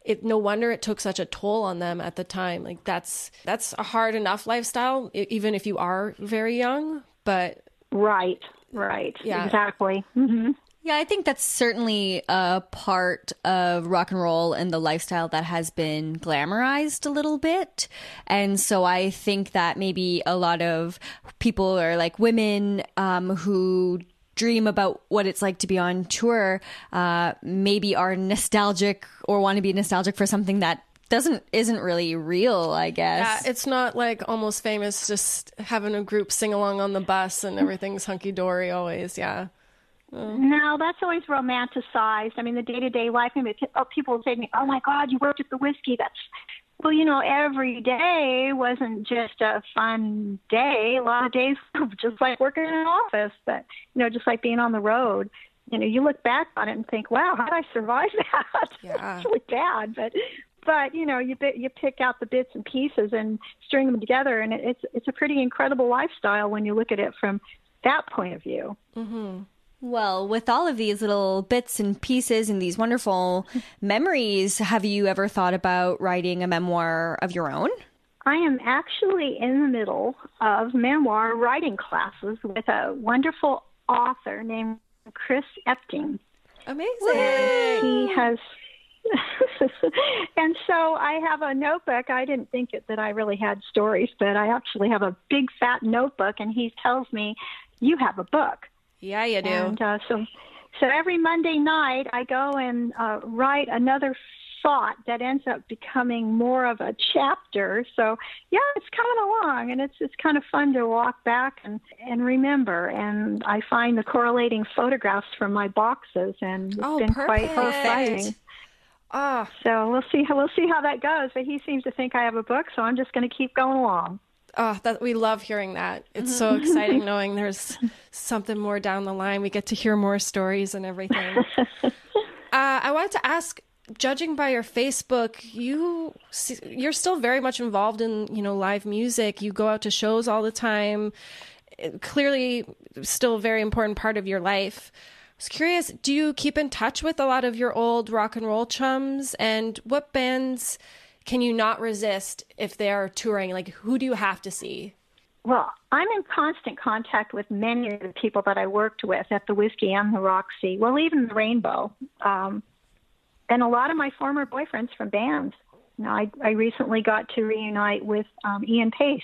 Speaker 4: it no wonder it took such a toll on them at the time. Like that's that's a hard enough lifestyle even if you are very young, but
Speaker 5: Right, right,
Speaker 4: Yeah.
Speaker 5: exactly. hmm
Speaker 3: Yeah, I think that's certainly a part of rock and roll and the lifestyle that has been glamorized a little bit. And so I think that maybe a lot of people or like women um, who dream about what it's like to be on tour uh, maybe are nostalgic or want to be nostalgic for something that doesn't isn't really real i guess
Speaker 4: Yeah, it's not like almost famous just having a group sing along on the bus and everything's hunky dory always. Yeah. Oh.
Speaker 5: No, that's always romanticized. I mean, the day to day life. I mean, oh, people say to me, "Oh my God, you worked at the whiskey." That's well, you know, every day wasn't just a fun day. A lot of days just like working in an office, but you know, just like being on the road. You know, you look back on it and think, "Wow, how did I survive that?"
Speaker 4: Yeah.
Speaker 5: it's really bad, but but you know, you bit, you pick out the bits and pieces and string them together, and it, it's it's a pretty incredible lifestyle when you look at it from that point of view. Mm-hmm.
Speaker 3: Well, with all of these little bits and pieces and these wonderful memories, have you ever thought about writing a memoir of your own?
Speaker 5: I am actually in the middle of memoir writing classes with a wonderful author named Chris Epting.
Speaker 4: Amazing.
Speaker 5: He has, and so I have a notebook. I didn't think it, that I really had stories, but I actually have a big fat notebook, and he tells me, "You have a book."
Speaker 4: Yeah, you do.
Speaker 5: And uh, so, so every Monday night, I go and uh, write another thought that ends up becoming more of a chapter. So, yeah, it's coming along, and it's it's kind of fun to walk back and and remember. And I find the correlating photographs from my boxes, and it's
Speaker 4: Oh,
Speaker 5: been quite
Speaker 4: perfect.
Speaker 5: exciting.
Speaker 4: Ah,
Speaker 5: So we'll see how we'll see how that goes. But he seems to think I have a book, so I'm just going to keep going along.
Speaker 4: Oh, that we love hearing that. It's so
Speaker 5: Mm-hmm.
Speaker 4: exciting knowing there's something more down the line. We get to hear more stories and everything. uh, I wanted to ask, judging by your Facebook, you you're still very much involved in you know live music. You go out to shows all the time. It- clearly, still a very important part of your life. I was curious, do you keep in touch with a lot of your old rock and roll chums? And what bands can you not resist if they are touring? Like, who do you have to see?
Speaker 5: well, I'm in constant contact with many of the people that I worked with at the Whiskey and the Roxy, well, even the Rainbow, um, and a lot of my former boyfriends from bands. You know, I, I recently got to reunite with um, Ian Paice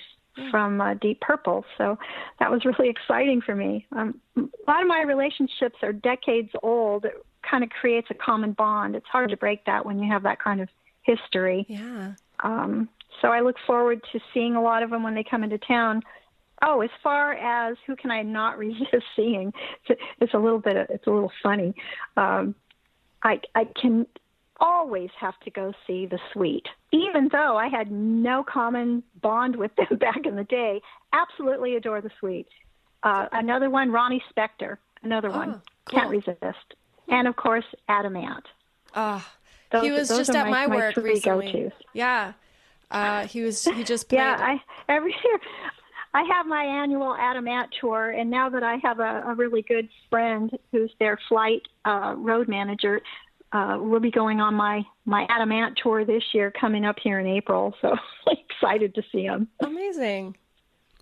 Speaker 5: from uh, Deep Purple, so that was really exciting for me. Um, a lot of my relationships are decades old. It kind of creates a common bond. It's hard to break that when you have that kind of history.
Speaker 3: Yeah.
Speaker 5: Um, so I look forward to seeing a lot of them when they come into town. Oh, as far as who can I not resist seeing? It's a, little bit. It's a little funny. Um, I I can always have to go see the Sweet, even though I had no common bond with them back in the day. Absolutely adore the Sweet. Uh, another one, Ronnie Spector. Another one,
Speaker 4: Oh, cool.
Speaker 5: can't resist. And of course, Adam Ant.
Speaker 4: Oh,
Speaker 5: Those-
Speaker 4: he was just at my,
Speaker 5: my-
Speaker 4: work recently.
Speaker 5: go-tos.
Speaker 4: Yeah. Uh, he was. He just played.
Speaker 5: Yeah, I every year I have my annual Adam Ant tour, and now that I have a, a really good friend who's their flight uh, road manager, uh, we'll be going on my my Adam Ant tour this year, coming up here in April. So excited to see him.
Speaker 4: Amazing.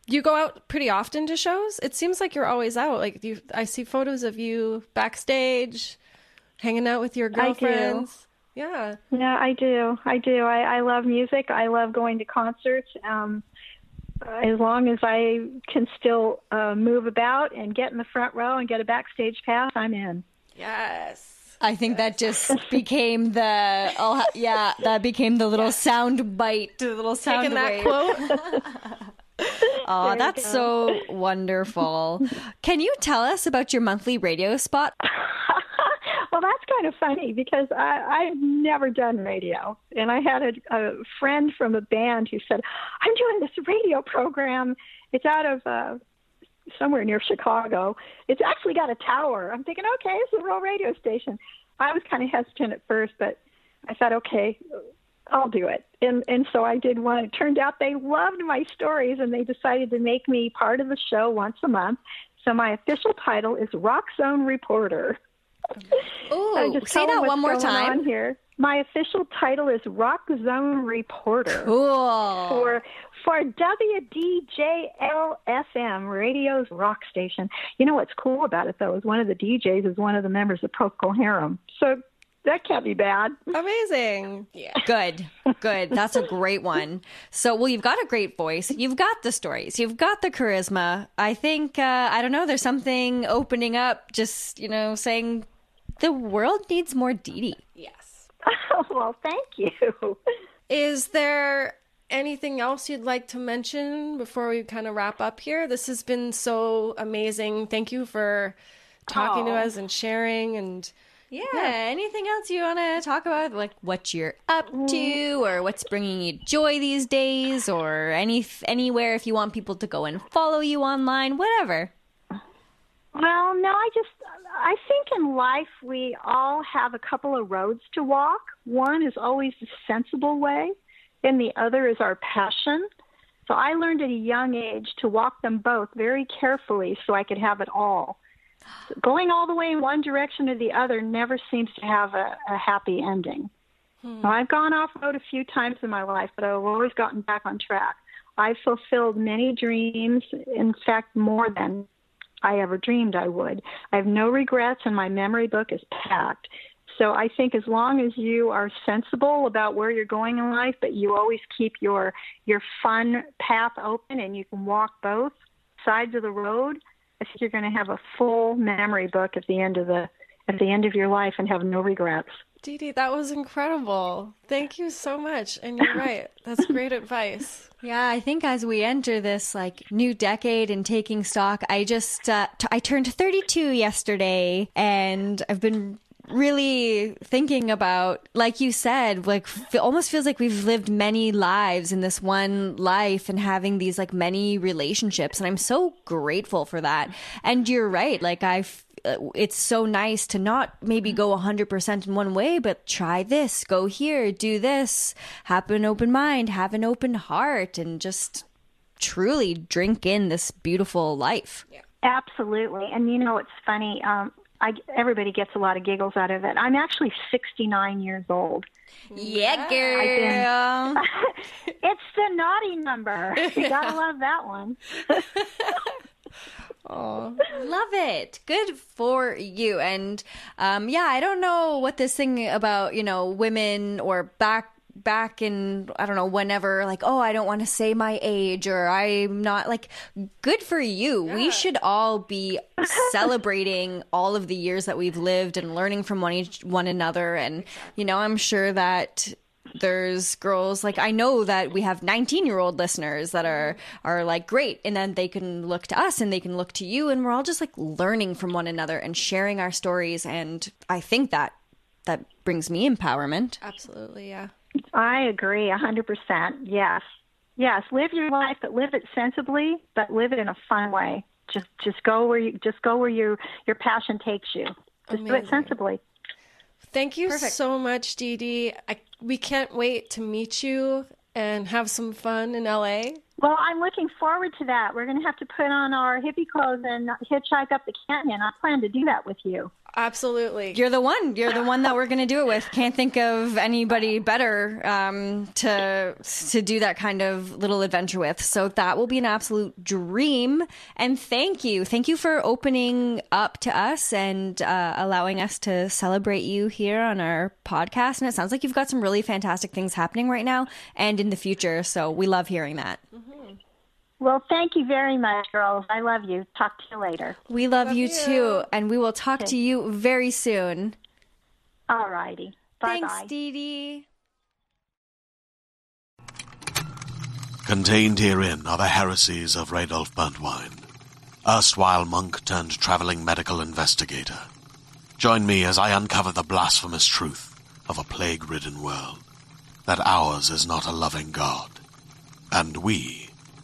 Speaker 4: You go out pretty often to shows? It seems like you're always out. Like you I see photos of you backstage, hanging out with your girlfriends. Yeah.
Speaker 5: Yeah, I do. I do. I, I love music. I love going to concerts. Um, as long as I can still uh, move about and get in the front row and get a backstage pass, I'm in.
Speaker 4: Yes.
Speaker 3: I think that just became the I'll yeah that became the little sound bite, the little sound
Speaker 4: Taking that quote.
Speaker 3: Oh, that's so wonderful. Can you tell us about your monthly radio spot?
Speaker 5: Well, that's kind of funny because I, I've never done radio. And I had a, a friend from a band who said, I'm doing this radio program. It's out of uh, somewhere near Chicago. It's actually got a tower. I'm thinking, okay, it's a real radio station. I was kind of hesitant at first, but I thought, okay, I'll do it. And and so I did one. It turned out they loved my stories and they decided to make me part of the show once a month. So my official title is Rock Zone Reporter.
Speaker 3: Ooh,
Speaker 5: I'm just
Speaker 3: say that one more time.
Speaker 5: on here. My official title is Rock Zone Reporter
Speaker 3: Cool.
Speaker 5: for for WDJL FM, radio's rock station. You know what's cool about it though is one of the DJs is one of the members of Procol Harum, so that can't be bad.
Speaker 4: Amazing. Yeah.
Speaker 3: Good, good. That's a great one. So, well, you've got a great voice. You've got the stories. You've got the charisma. I think, uh, I don't know, there's something opening up, just, you know, saying the world needs more Dee Dee.
Speaker 4: Yes.
Speaker 5: well, thank you.
Speaker 4: Is there anything else you'd like to mention before we kind of wrap up here? This has been so amazing. Thank you for talking to
Speaker 5: oh.
Speaker 4: us and sharing and
Speaker 3: Yeah. Anything else you want to talk about? Like what you're up mm. to or what's bringing you joy these days or any anywhere if you want people to go and follow you online, whatever.
Speaker 5: Well, no, I just I think in life we all have a couple of roads to walk. One is always the sensible way, and the other is our passion. So I learned at a young age to walk them both very carefully so I could have it all. Going all the way in one direction or the other never seems to have a, a happy ending. Hmm. Now, I've gone off road a few times in my life, but I've always gotten back on track. I've fulfilled many dreams, in fact, more than I ever dreamed I would. I have no regrets, and my memory book is packed. So I think as long as you are sensible about where you're going in life, but you always keep your your fun path open, and you can walk both sides of the road, I think you're going to have a full memory book at the end of the at the end of your life and have no regrets.
Speaker 4: Dee Dee, that was incredible. Thank you so much. And you're right. That's great advice.
Speaker 3: Yeah, I think as we enter this like new decade and taking stock, I just uh, t- I turned 32 yesterday, and I've been really thinking about, like you said, like it almost feels like we've lived many lives in this one life and having these like many relationships, and I'm so grateful for that. And you're right, like I. uh, It's so nice to not maybe go 100% in one way, but try this, go here, do this, have an open mind, have an open heart, and just truly drink in this beautiful life.
Speaker 5: Absolutely. And you know, it's funny. Um, I, everybody gets a lot of giggles out of it. I'm actually 69 years old.
Speaker 3: Yeah, girl.
Speaker 5: it's the naughty number. You gotta love that one.
Speaker 3: Oh, love it. Good for you. And um, yeah, I don't know what this thing about, you know, women or back back in I don't know whenever like oh I don't want to say my age or I'm not like good for you. Yeah. We should all be celebrating all of the years that we've lived and learning from one each, one another and you know I'm sure that there's girls like I know that we have 19 year old listeners that are are like great and then they can look to us and they can look to you and we're all just like learning from one another and sharing our stories and I think that that brings me empowerment.
Speaker 4: Absolutely, yeah.
Speaker 5: I agree 100%. Yes. Yes, live your life but live it sensibly, but live it in a fun way. Just just go where you just go where your your passion takes you. Just Amazing. do it sensibly.
Speaker 4: Thank you Perfect. so much, Dee Dee. I, we can't wait to meet you and have some fun in LA.
Speaker 5: Well, I'm looking forward to that. We're going to have to put on our hippie clothes and hitchhike up the canyon. I plan to do that with you.
Speaker 4: Absolutely.
Speaker 3: You're the one. You're the one that we're going to do it with. Can't think of anybody better um, to to do that kind of little adventure with. So that will be an absolute dream. And thank you, thank you for opening up to us and uh, allowing us to celebrate you here on our podcast. And it sounds like you've got some really fantastic things happening right now and in the future. So we love hearing that. Mm-hmm.
Speaker 5: Well, thank you very much, girls. I love you. Talk to you later.
Speaker 3: We love, love you, you, too, and we will talk okay. to you very soon.
Speaker 5: All righty. Bye
Speaker 3: Thanks, Dee Dee.
Speaker 7: Contained herein are the heresies of Radolf Burntwine, erstwhile monk turned traveling medical investigator. Join me as I uncover the blasphemous truth of a plague ridden world that ours is not a loving God, and we